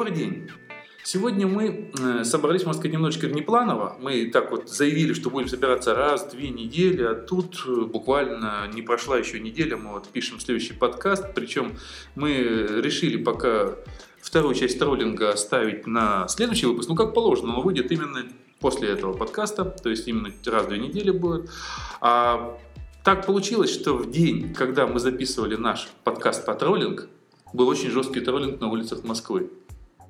Добрый день. Сегодня мы э, собрались, можно сказать, немножечко внепланово. Мы так вот заявили, что будем собираться раз, две недели, а тут э, буквально не прошла еще неделя, мы вот пишем следующий подкаст, причем мы решили пока вторую часть троллинга оставить на следующий выпуск, ну как положено, он выйдет именно после этого подкаста, то есть именно раз в две недели будет. А так получилось, что в день, когда мы записывали наш подкаст по троллинг, был очень жесткий троллинг на улицах Москвы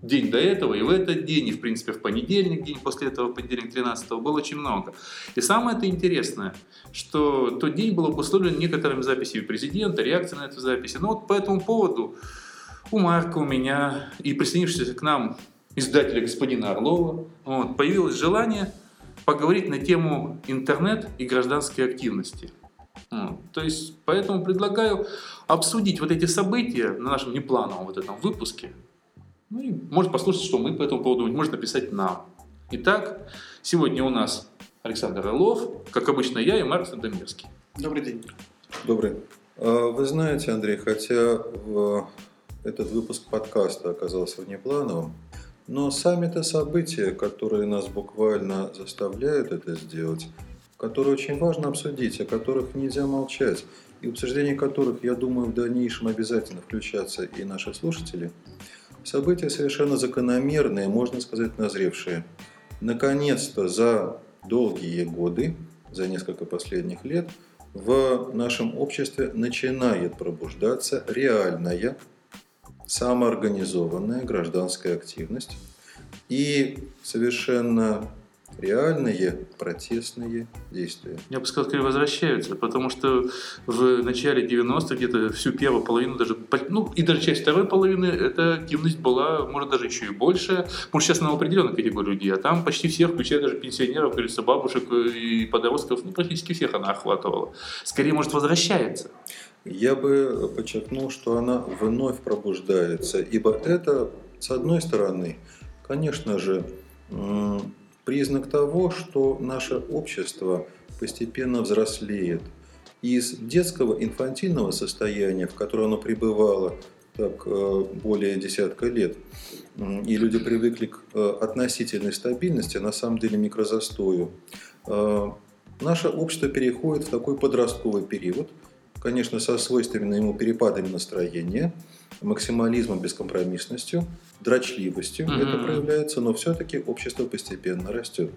день до этого, и в этот день, и в принципе в понедельник, день после этого, понедельник 13 было очень много. И самое это интересное, что тот день был обусловлен некоторыми записями президента, реакцией на эту запись. Но вот по этому поводу у Марка, у меня и присоединившегося к нам издателя господина Орлова вот, появилось желание поговорить на тему интернет и гражданской активности. Вот. То есть, поэтому предлагаю обсудить вот эти события на нашем неплановом вот этом выпуске, ну и может послушать, что мы по этому поводу думаем, может написать нам. Итак, сегодня у нас Александр Орлов, как обычно я и Марк Сандомирский. Добрый день. Добрый. А, вы знаете, Андрей, хотя этот выпуск подкаста оказался внеплановым, но сами-то события, которые нас буквально заставляют это сделать, которые очень важно обсудить, о которых нельзя молчать, и в обсуждении которых, я думаю, в дальнейшем обязательно включатся и наши слушатели – События совершенно закономерные, можно сказать, назревшие. Наконец-то за долгие годы, за несколько последних лет, в нашем обществе начинает пробуждаться реальная самоорганизованная гражданская активность. И совершенно реальные протестные действия. Я бы сказал, скорее возвращаются, потому что в начале 90-х, где-то всю первую половину, даже, ну и даже часть второй половины, эта активность была, может, даже еще и больше. Может, сейчас на определенной категории людей, а там почти всех, включая даже пенсионеров, кажется, бабушек и подростков, ну, практически всех она охватывала. Скорее, может, возвращается. Я бы подчеркнул, что она вновь пробуждается, ибо это, с одной стороны, конечно же, признак того, что наше общество постепенно взрослеет. Из детского инфантильного состояния, в которое оно пребывало так, э, более десятка лет, и люди привыкли к э, относительной стабильности, на самом деле микрозастою, э, наше общество переходит в такой подростковый период, конечно, со свойственными ему перепадами настроения, максимализмом, бескомпромиссностью, дрочливостью mm-hmm. это проявляется, но все-таки общество постепенно растет.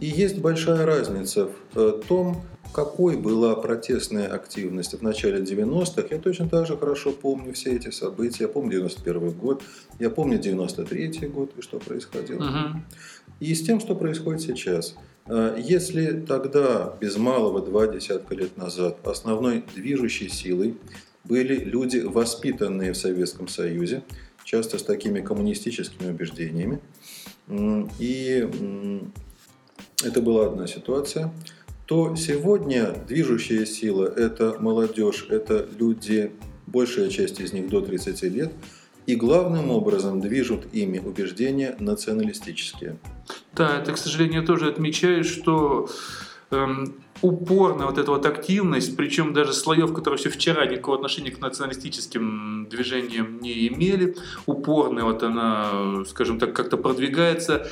И есть большая разница в э, том, какой была протестная активность в начале 90-х. Я точно так же хорошо помню все эти события. Я помню 91 год, я помню 93 год и что происходило. Uh-huh. И с тем, что происходит сейчас. Э, если тогда, без малого два десятка лет назад, основной движущей силой были люди, воспитанные в Советском Союзе, часто с такими коммунистическими убеждениями. И это была одна ситуация. То сегодня движущая сила – это молодежь, это люди, большая часть из них до 30 лет, и главным образом движут ими убеждения националистические. Да, это, к сожалению, тоже отмечаю, что эм, упорная вот эта вот активность, причем даже слоев, которые еще вчера никакого отношения к националистическим движениям не имели, упорная вот она, скажем так, как-то продвигается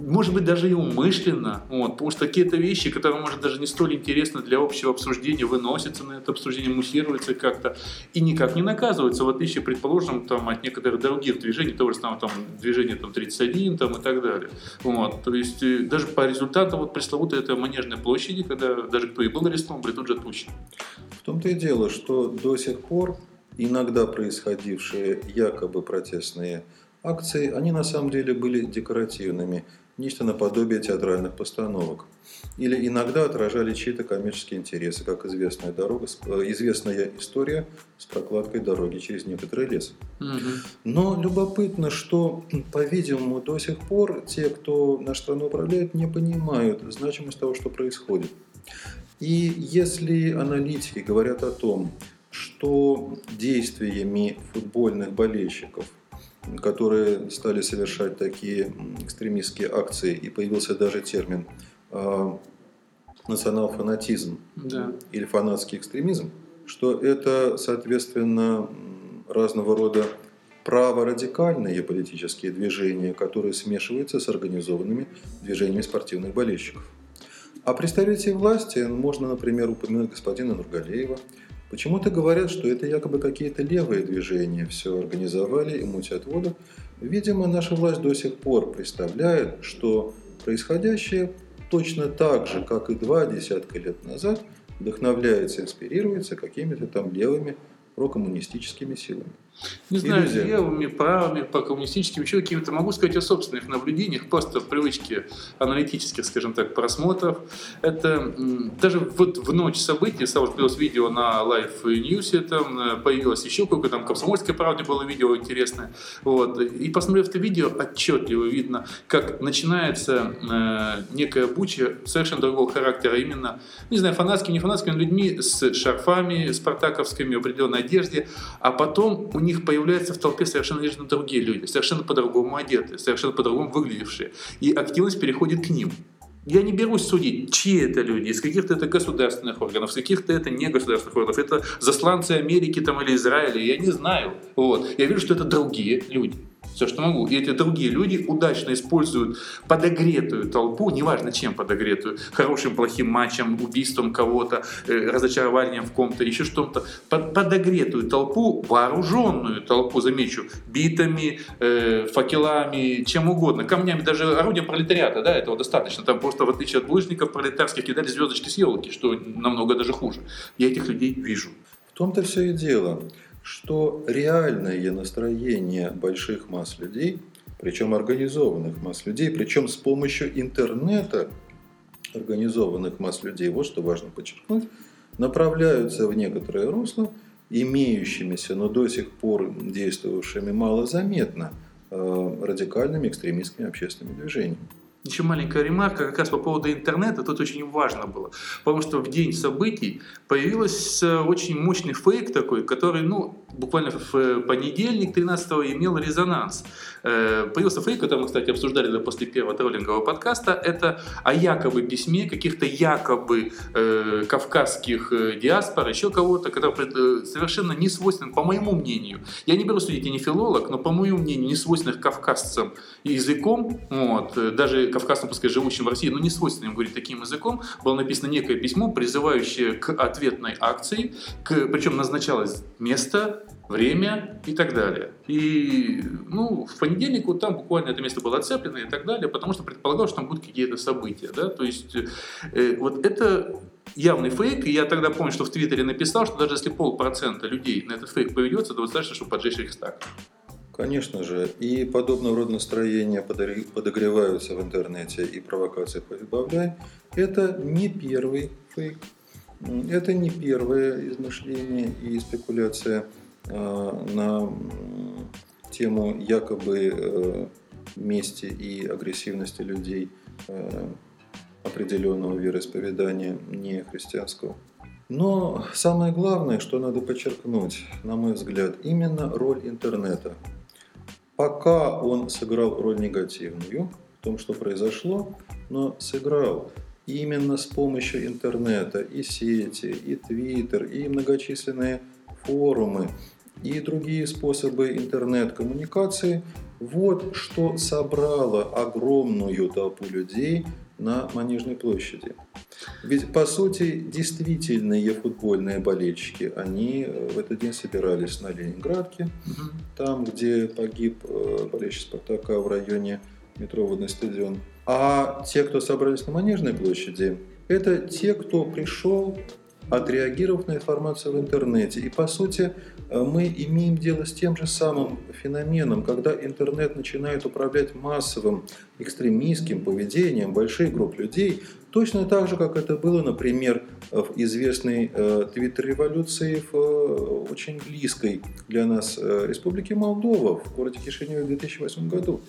может быть, даже и умышленно, вот, потому что какие-то вещи, которые, может, даже не столь интересны для общего обсуждения, выносятся на это обсуждение, муссируются как-то и никак не наказываются, в отличие, предположим, там, от некоторых других движений, того же самого там, движения там, 31 там, и так далее. Вот, то есть э, даже по результатам вот пресловутой этой манежной площади, когда даже кто и был арестован, были тут же отпущены. В том-то и дело, что до сих пор иногда происходившие якобы протестные акции, они на самом деле были декоративными нечто наподобие театральных постановок. Или иногда отражали чьи-то коммерческие интересы, как известная, дорога, э, известная история с прокладкой дороги через некоторый лес. Но любопытно, что, по-видимому, до сих пор те, кто на страну управляет, не понимают значимость того, что происходит. И если аналитики говорят о том, что действиями футбольных болельщиков которые стали совершать такие экстремистские акции, и появился даже термин э, национал-фанатизм да. или фанатский экстремизм, что это, соответственно, разного рода праворадикальные политические движения, которые смешиваются с организованными движениями спортивных болельщиков. А представителей власти можно, например, упомянуть господина Нургалеева. Почему-то говорят, что это якобы какие-то левые движения все организовали и мутят воду. Видимо, наша власть до сих пор представляет, что происходящее точно так же, как и два десятка лет назад, вдохновляется, инспирируется какими-то там левыми прокоммунистическими силами. Не знаю, Иллюзия. левыми, правыми, по коммунистическим, еще какими-то, могу сказать о собственных наблюдениях, просто в привычке аналитических, скажем так, просмотров. Это даже вот в ночь событий, сразу появилось видео на Live News, там э, появилось еще какое-то, там Комсомольская правда было видео интересное. Вот. И посмотрев это видео, отчетливо видно, как начинается э, некая буча совершенно другого характера, именно, не знаю, фанатскими, не фанатскими людьми с шарфами спартаковскими в определенной одежде, а потом у них появляются в толпе совершенно другие люди, совершенно по-другому одетые, совершенно по-другому выглядевшие. И активность переходит к ним. Я не берусь судить, чьи это люди, из каких-то это государственных органов, из каких-то это не государственных органов, это засланцы Америки там, или Израиля, я не знаю. Вот. Я вижу, что это другие люди все, что могу. И эти другие люди удачно используют подогретую толпу, неважно чем подогретую, хорошим, плохим матчем, убийством кого-то, э, разочарованием в ком-то, еще что-то, под, подогретую толпу, вооруженную толпу, замечу, битами, э, факелами, чем угодно, камнями, даже орудием пролетариата, да, этого достаточно. Там просто, в отличие от булочников, пролетарских кидали звездочки с елки, что намного даже хуже. Я этих людей вижу. В том-то все и дело что реальное настроение больших масс людей, причем организованных масс людей, причем с помощью интернета организованных масс людей, вот что важно подчеркнуть, направляются в некоторое русло, имеющимися, но до сих пор действовавшими малозаметно э, радикальными экстремистскими общественными движениями. Еще маленькая ремарка как раз по поводу интернета, тут очень важно было. Потому что в день событий появился очень мощный фейк такой, который, ну, буквально в понедельник 13 имел резонанс. Э, появился фейк, который мы, кстати, обсуждали да, после первого троллингового подкаста. Это о якобы письме каких-то якобы э, кавказских э, диаспор, еще кого-то, который э, совершенно не свойственен, по моему мнению. Я не беру судить, я не филолог, но по моему мнению, не свойственных кавказцам языком, вот, э, даже кавказцам, пускай живущим в России, но не свойственным говорить таким языком, было написано некое письмо, призывающее к ответной акции, к, причем назначалось место, время и так далее. И ну, в понедельник вот там буквально это место было отцеплено и так далее, потому что предполагалось, что там будут какие-то события. Да? То есть э, вот это явный фейк, и я тогда помню, что в Твиттере написал, что даже если полпроцента людей на этот фейк поведется, то достаточно, чтобы поджечь Рейхстаг. Конечно же. И подобного рода настроения подогреваются в интернете и провокации «Избавляй». Это не первый фейк, это не первое измышление и спекуляция на тему якобы э, мести и агрессивности людей э, определенного вероисповедания не христианского. Но самое главное, что надо подчеркнуть, на мой взгляд, именно роль интернета – Пока он сыграл роль негативную в том, что произошло, но сыграл именно с помощью интернета и сети, и твиттер, и многочисленные форумы, и другие способы интернет-коммуникации, вот что собрало огромную толпу людей на Манежной площади. Ведь, по сути, действительные футбольные болельщики, они э, в этот день собирались на Ленинградке, угу. там, где погиб э, болельщик «Спартака» в районе метро «Водный стадион. А те, кто собрались на Манежной площади, это те, кто пришел отреагировав на информацию в интернете. И по сути э, мы имеем дело с тем же самым феноменом, когда интернет начинает управлять массовым экстремистским поведением больших групп людей, точно так же, как это было, например, в известной э, твиттер-революции в э, очень близкой для нас республике Молдова в городе Кишиневе в 2008 году.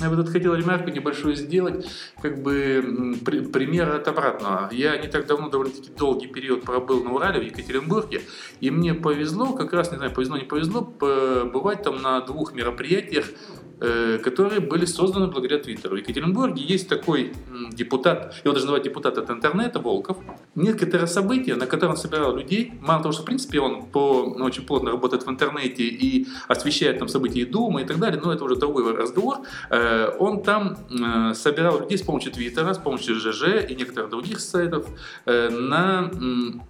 Я бы тут хотел ремарку небольшую сделать, как бы при, пример от обратного. Я не так давно, довольно-таки долгий период пробыл на Урале, в Екатеринбурге, и мне повезло, как раз, не знаю, повезло, не повезло, побывать там на двух мероприятиях которые были созданы благодаря Твиттеру. В Екатеринбурге есть такой депутат, его даже называют депутат от интернета, Волков. Некоторые события, на которых он собирал людей, мало того, что в принципе он по, ну, очень плотно работает в интернете и освещает там события Думы и так далее, но это уже другой разговор, э, он там э, собирал людей с помощью Твиттера, с помощью ЖЖ и некоторых других сайтов на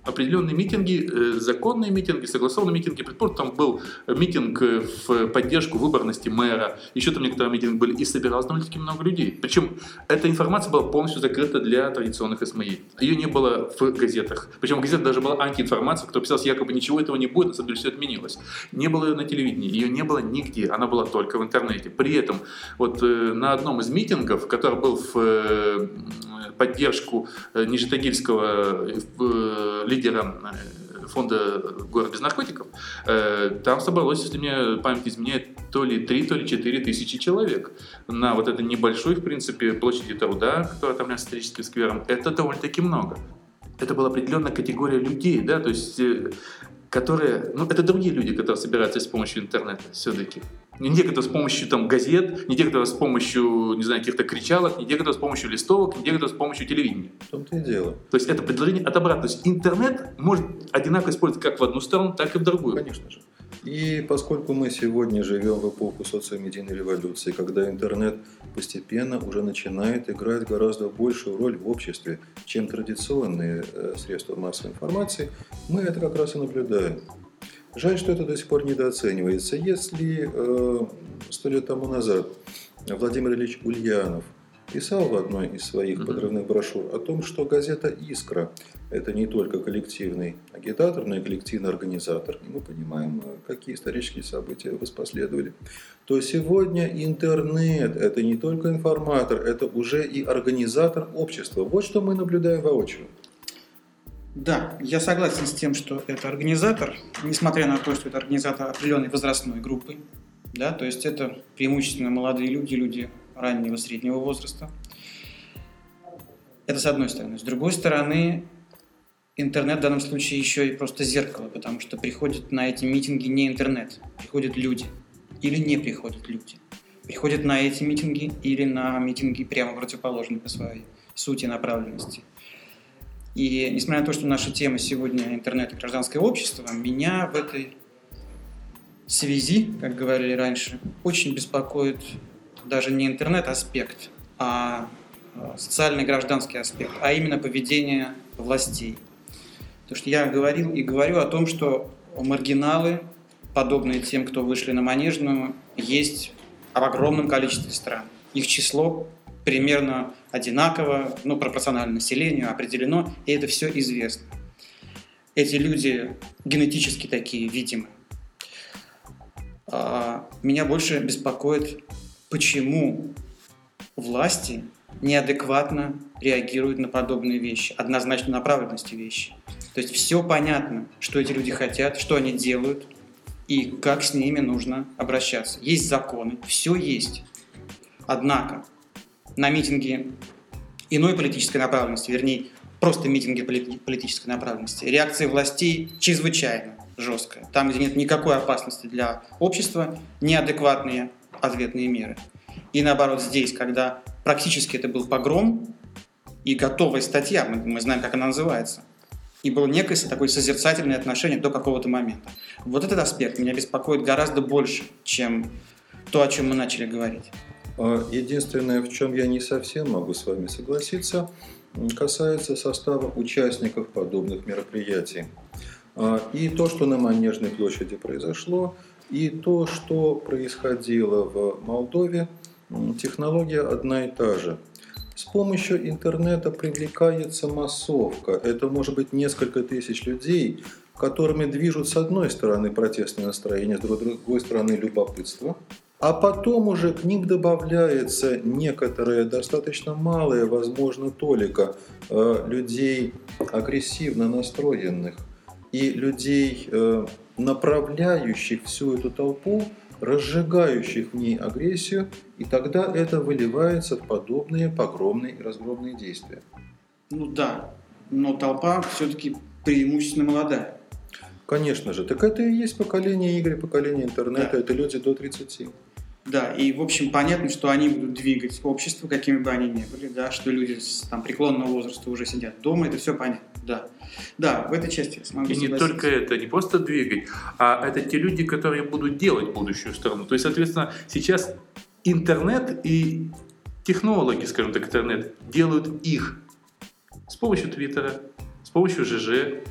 определенные митинги, законные митинги, согласованные митинги. Предположим, там был митинг в поддержку выборности мэра, еще там некоторые митинги были, и собиралось довольно-таки много людей. Причем эта информация была полностью закрыта для традиционных СМИ. Ее не было в газетах. Причем в газетах даже была антиинформация, кто писал, якобы ничего этого не будет, на самом деле все отменилось. Не было ее на телевидении, ее не было нигде, она была только в интернете. При этом вот э, на одном из митингов, который был в э, поддержку э, Нижнетагильского э, лидера э, фонда «Город без наркотиков», э, там собралось, если мне память изменяет, то ли 3, то ли 4 тысячи человек на вот этой небольшой, в принципе, площади труда, которая там является историческим сквером. Это довольно-таки много. Это была определенная категория людей, да, то есть э, которые, ну, это другие люди, которые собираются с помощью интернета все-таки. Не те, кто с помощью там, газет, не те, кто с помощью, не знаю, каких-то кричалок, не те, кто с помощью листовок, не те, кто с помощью телевидения. В том-то и дело. То есть это предложение от обратно. То есть интернет может одинаково использоваться как в одну сторону, так и в другую. Конечно же. И поскольку мы сегодня живем в эпоху социомедийной революции, когда интернет постепенно уже начинает играть гораздо большую роль в обществе, чем традиционные э, средства массовой информации, мы это как раз и наблюдаем. Жаль, что это до сих пор недооценивается. Если э, сто лет тому назад Владимир Ильич Ульянов писал в одной из своих подрывных брошюр о том, что газета «Искра» – это не только коллективный агитатор, но и коллективный организатор. И мы понимаем, какие исторические события воспоследовали. То сегодня интернет – это не только информатор, это уже и организатор общества. Вот что мы наблюдаем воочию. Да, я согласен с тем, что это организатор, несмотря на то, что это организатор определенной возрастной группы. Да, то есть это преимущественно молодые люди, люди раннего среднего возраста. Это с одной стороны. С другой стороны, интернет в данном случае еще и просто зеркало, потому что приходят на эти митинги не интернет, приходят люди или не приходят люди. Приходят на эти митинги или на митинги прямо противоположные по своей сути направленности. И несмотря на то, что наша тема сегодня интернет и гражданское общество, меня в этой связи, как говорили раньше, очень беспокоит даже не интернет-аспект, а, а социальный гражданский аспект, а именно поведение властей. Потому что я говорил и говорю о том, что маргиналы, подобные тем, кто вышли на Манежную, есть в огромном количестве стран. Их число примерно одинаково, ну, пропорционально населению определено, и это все известно. Эти люди генетически такие, видимы. А, меня больше беспокоит почему власти неадекватно реагируют на подобные вещи, однозначно направленности вещи. То есть все понятно, что эти люди хотят, что они делают и как с ними нужно обращаться. Есть законы, все есть. Однако на митинге иной политической направленности, вернее, просто митинги политической направленности, реакция властей чрезвычайно жесткая. Там, где нет никакой опасности для общества, неадекватные ответные меры. И наоборот здесь, когда практически это был погром и готовая статья, мы, мы знаем, как она называется, и было некое такое созерцательное отношение до какого-то момента. Вот этот аспект меня беспокоит гораздо больше, чем то, о чем мы начали говорить. А единственное, в чем я не совсем могу с вами согласиться, касается состава участников подобных мероприятий. А, и то, что на Манежной площади произошло, и то, что происходило в Молдове, технология одна и та же. С помощью интернета привлекается массовка. Это может быть несколько тысяч людей, которыми движут с одной стороны протестное настроение, с другой стороны любопытство. А потом уже к ним добавляется некоторая достаточно малая, возможно, толика э, людей агрессивно настроенных и людей э, направляющих всю эту толпу, разжигающих в ней агрессию, и тогда это выливается в подобные погромные и разгромные действия. Ну да, но толпа все-таки преимущественно молодая. Конечно же. Так это и есть поколение игр, поколение интернета. Да. Это люди до 30. Да, и, в общем, понятно, что они будут двигать общество, какими бы они ни были, да, что люди с там, преклонного возраста уже сидят дома, это все понятно, да. Да, в этой части я смогу И не только это, не просто двигать, а это те люди, которые будут делать будущую страну. То есть, соответственно, сейчас интернет и технологи, скажем так, интернет, делают их с помощью Твиттера, с помощью ЖЖ.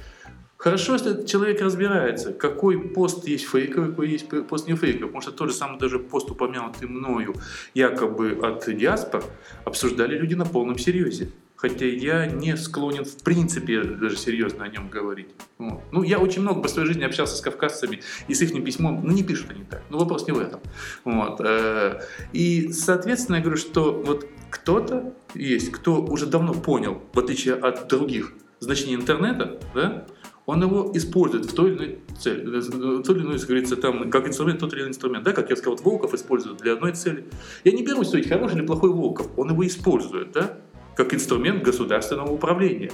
Хорошо, если человек разбирается, какой пост есть фейковый, какой есть пост не фейковый. Потому что тот же самый даже пост, упомянутый мною, якобы от диаспор, обсуждали люди на полном серьезе. Хотя я не склонен в принципе даже серьезно о нем говорить. Вот. Ну, я очень много по своей жизни общался с кавказцами, и с их письмом, ну, не пишут они так. Ну, вопрос не в этом. Вот. э, И, соответственно, я говорю, что вот кто-то есть, кто уже давно понял, в отличие от других, значение интернета, да, он его использует в той или иной цели, э, в той или иной, как говорится, там, как инструмент, тот или иной инструмент, да, как я сказал, вот Волков использует для одной цели. Я не беру судить, хороший или плохой Волков, он его использует, да, как инструмент государственного управления.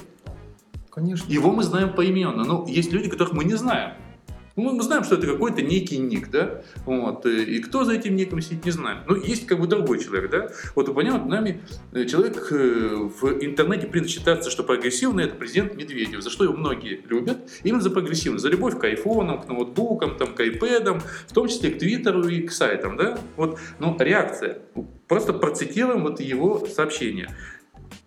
Конечно. Его мы знаем поименно, но есть люди, которых мы не знаем. Ну, мы знаем, что это какой-то некий ник, да, вот, э, и кто за этим ником сидит, не знаем. Ну, есть как бы другой человек, да, вот, понятно, нами э, человек э, в интернете принято считаться, что прогрессивный это президент Медведев, за что его многие любят, именно за прогрессивность, за любовь к айфонам, к ноутбукам, там, к айпэдам, в том числе к твиттеру и к сайтам, да, вот, но реакция, просто процитируем вот его сообщение.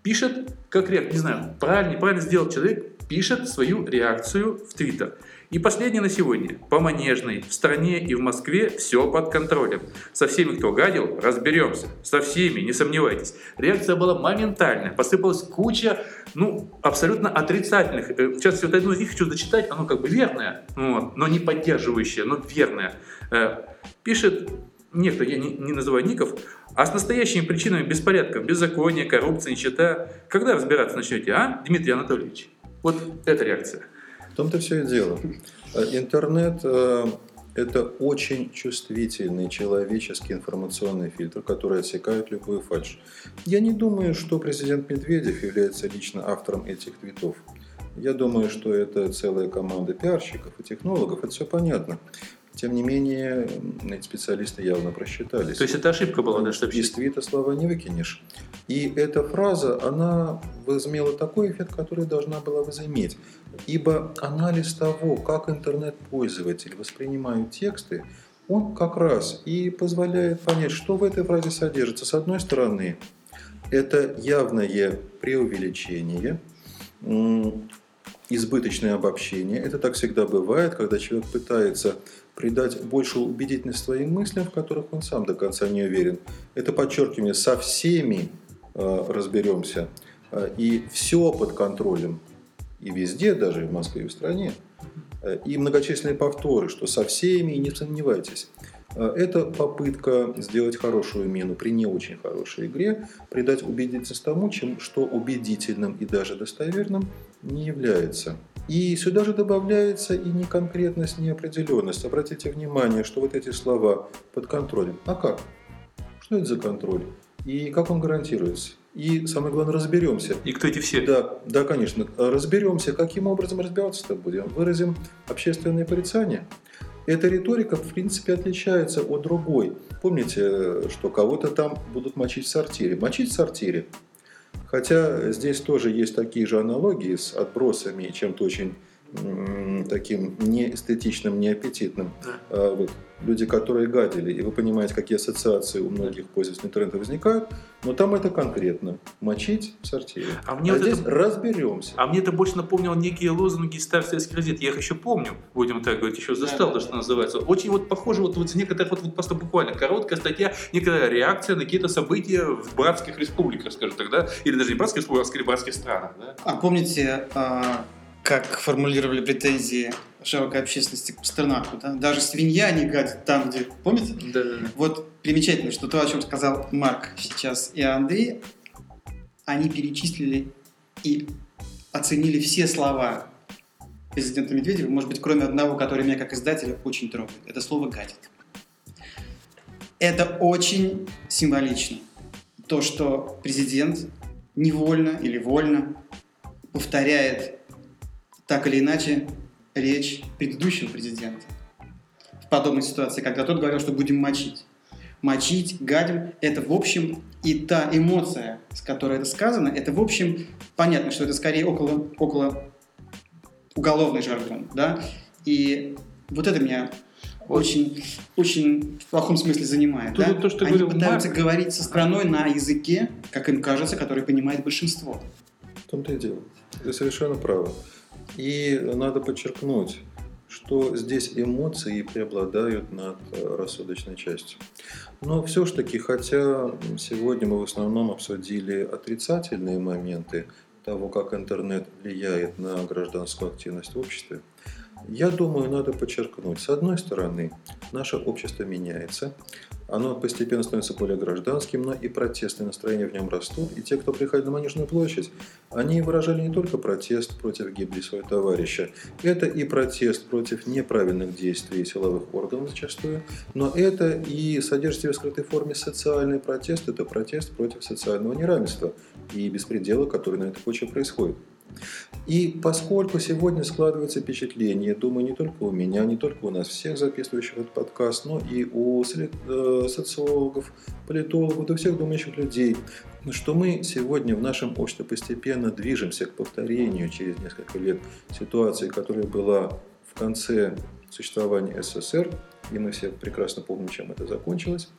Пишет, как реакция, не знаю, правильно, неправильно сделал человек, пишет свою реакцию в Твиттер. И последнее на сегодня. По Манежной, в стране и в Москве все под контролем. Со всеми, кто гадил, разберемся. Со всеми, не сомневайтесь. Реакция была моментальная. Посыпалась куча, ну, абсолютно отрицательных. Э, частности, вот одну из них хочу зачитать, оно как бы верное, но не поддерживающее, но верное. Э, Пишет некто, я не, не называю ников, а с настоящими причинами беспорядков, беззакония, коррупции, нищета, когда разбираться начнете, а, Дмитрий Анатольевич? Вот эта реакция. В том-то все и дело. Э, Интернет э, – это очень чувствительный человеческий информационный фильтр, который отсекает любую фальшь. Я не думаю, что президент Медведев является лично автором этих твитов. Я думаю, что это целая команда пиарщиков и технологов, это все понятно. Тем не менее, эти специалисты явно просчитались. То есть это ошибка была, да, что Из твита слова не выкинешь. И эта фраза, она возымела такой эффект, который должна была возыметь. Ибо анализ того, как интернет-пользователи воспринимают тексты, он как раз и позволяет понять, что в этой фразе содержится. С одной стороны, это явное преувеличение, избыточное обобщение. Это так всегда бывает, когда человек пытается придать больше убедительность своим мыслям, в которых он сам до конца не уверен. Это подчеркивание со всеми э, разберемся. Э, и все под контролем. И везде, даже и в Москве и в стране. Э, И многочисленные повторы, что со всеми, и не сомневайтесь. Это попытка сделать хорошую мину при не очень хорошей игре, придать убедительность тому, чем, что убедительным и даже достоверным не является. И сюда же добавляется и неконкретность, неопределенность. Обратите внимание, что вот эти слова под контролем. А как? Что это за контроль? И как он гарантируется? И самое главное, разберемся. И кто эти все? Да, да, конечно. Разберемся, каким образом разбираться-то будем. Выразим общественное порицание. Эта риторика, в принципе, отличается от другой. Помните, что кого-то там будут мочить в сортире. Мочить в сортире. Хотя здесь тоже есть такие же аналогии с отбросами и чем-то очень таким неэстетичным, неаппетитным. Да. А, вот, люди, которые гадили, и вы понимаете, какие ассоциации у многих пользователей интернета возникают, но там это конкретно. Мочить в сортире. А мне а вот здесь это- разберемся. А мне это больше напомнило некие лозунги старых советских газет. Я их еще помню, будем так говорить, еще застал, то, что называется. Очень вот похоже, вот, вот с некоторых, вот, вот просто буквально короткая статья, некая реакция на какие-то события в братских республиках, скажем так, да? Или даже не братских республиках, а скорее братских странах, да? А помните, а, как формулировали претензии широкой общественности к Пастернаку? Да? Даже свинья не гадит там, где... Помните? Да, да, да. Вот примечательно, что то, о чем сказал Марк сейчас и Андрей, они перечислили и оценили все слова президента Медведева, может быть, кроме одного, который меня как издателя очень трогает. Это слово «гадит». Это очень символично. То, что президент невольно или вольно повторяет так или иначе речь предыдущего президента в подобной ситуации, когда тот говорил, что будем мочить. мочить, гадим. Это, в общем, и та эмоция, с которой это сказано, это, в общем, понятно, что это скорее около, около уголовный жаргон, да, и вот это меня вот. очень, очень в плохом смысле занимает. Тут да? то, что Они пытаются Марк. говорить со страной на языке, как им кажется, который понимает большинство. Том-то и дело. Ты совершенно правы. И надо подчеркнуть, что здесь эмоции преобладают над э, рассудочной частью. Но все-таки, хотя сегодня мы в основном обсудили отрицательные моменты того, как интернет влияет на гражданскую активность в обществе, я думаю, надо подчеркнуть, с одной стороны, наше общество меняется, оно постепенно становится более гражданским, но и протестные настроения в нем растут. И те, кто приходит на Манежную площадь, они выражали не только протест против гибели своего товарища, это и протест против неправильных действий силовых органов зачастую, но это и содержит в скрытой форме социальный протест, это протест против социального неравенства и беспредела, который на этой почве происходит. И поскольку сегодня складывается впечатление, думаю, не только у меня, не только у нас всех записывающих этот подкаст, но и у э, социологов, политологов, у всех думающих людей, что мы сегодня в нашем обществе постепенно движемся к повторению через несколько лет ситуации, которая была в конце существования СССР, и мы все прекрасно помним, чем это закончилось.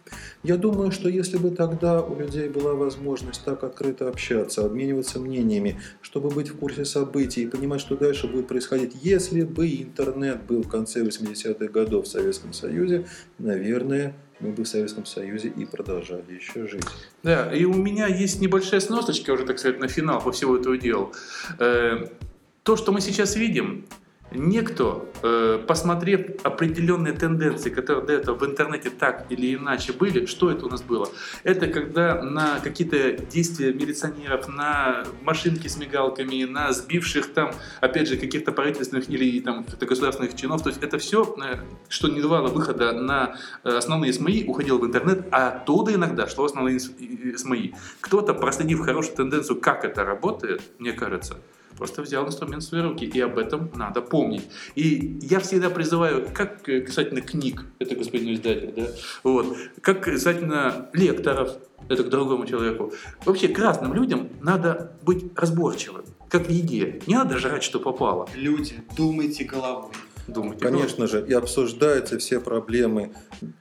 Я думаю, что если бы тогда у людей была возможность так открыто общаться, обмениваться мнениями, чтобы быть в курсе событий и понимать, что дальше будет происходить, если бы интернет был в конце 80-х годов в Советском Союзе, наверное, мы бы в Советском Союзе и продолжали еще жить. Да, и у меня есть небольшая сносочка уже, так сказать, на финал по всего этого дела. Э, то, что мы сейчас видим, Некто, э, посмотрев определенные тенденции, которые до этого в интернете так или иначе были, что это у нас было? Это когда на какие-то действия милиционеров, на машинки с мигалками, на сбивших там, опять же, каких-то правительственных или там государственных чинов, то есть это все, э, что не давало выхода на э, основные СМИ, уходило в интернет, а оттуда иногда шло основные СМИ. Кто-то, проследив хорошую тенденцию, как это работает, мне кажется, просто взял инструмент в свои руки, и об этом надо помнить. И я всегда призываю, как касательно книг, это господин издатель, да, вот, как касательно лекторов, это к другому человеку, вообще к разным людям надо быть разборчивым, как в еде. Не надо жрать, что попало. Люди, думайте головой. Думайте, Конечно же, и обсуждаются все проблемы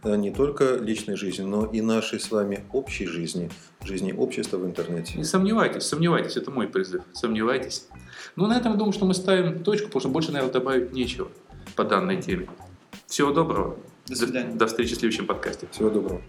э, не только личной жизни, но и нашей с вами общей жизни, жизни общества в интернете. Не сомневайтесь, сомневайтесь, это мой призыв, сомневайтесь. Ну, на этом я думаю, что мы ставим точку, потому что больше, наверное, добавить нечего по данной теме. Всего доброго. До свидания. До, встречи в следующем подкасте. Всего доброго.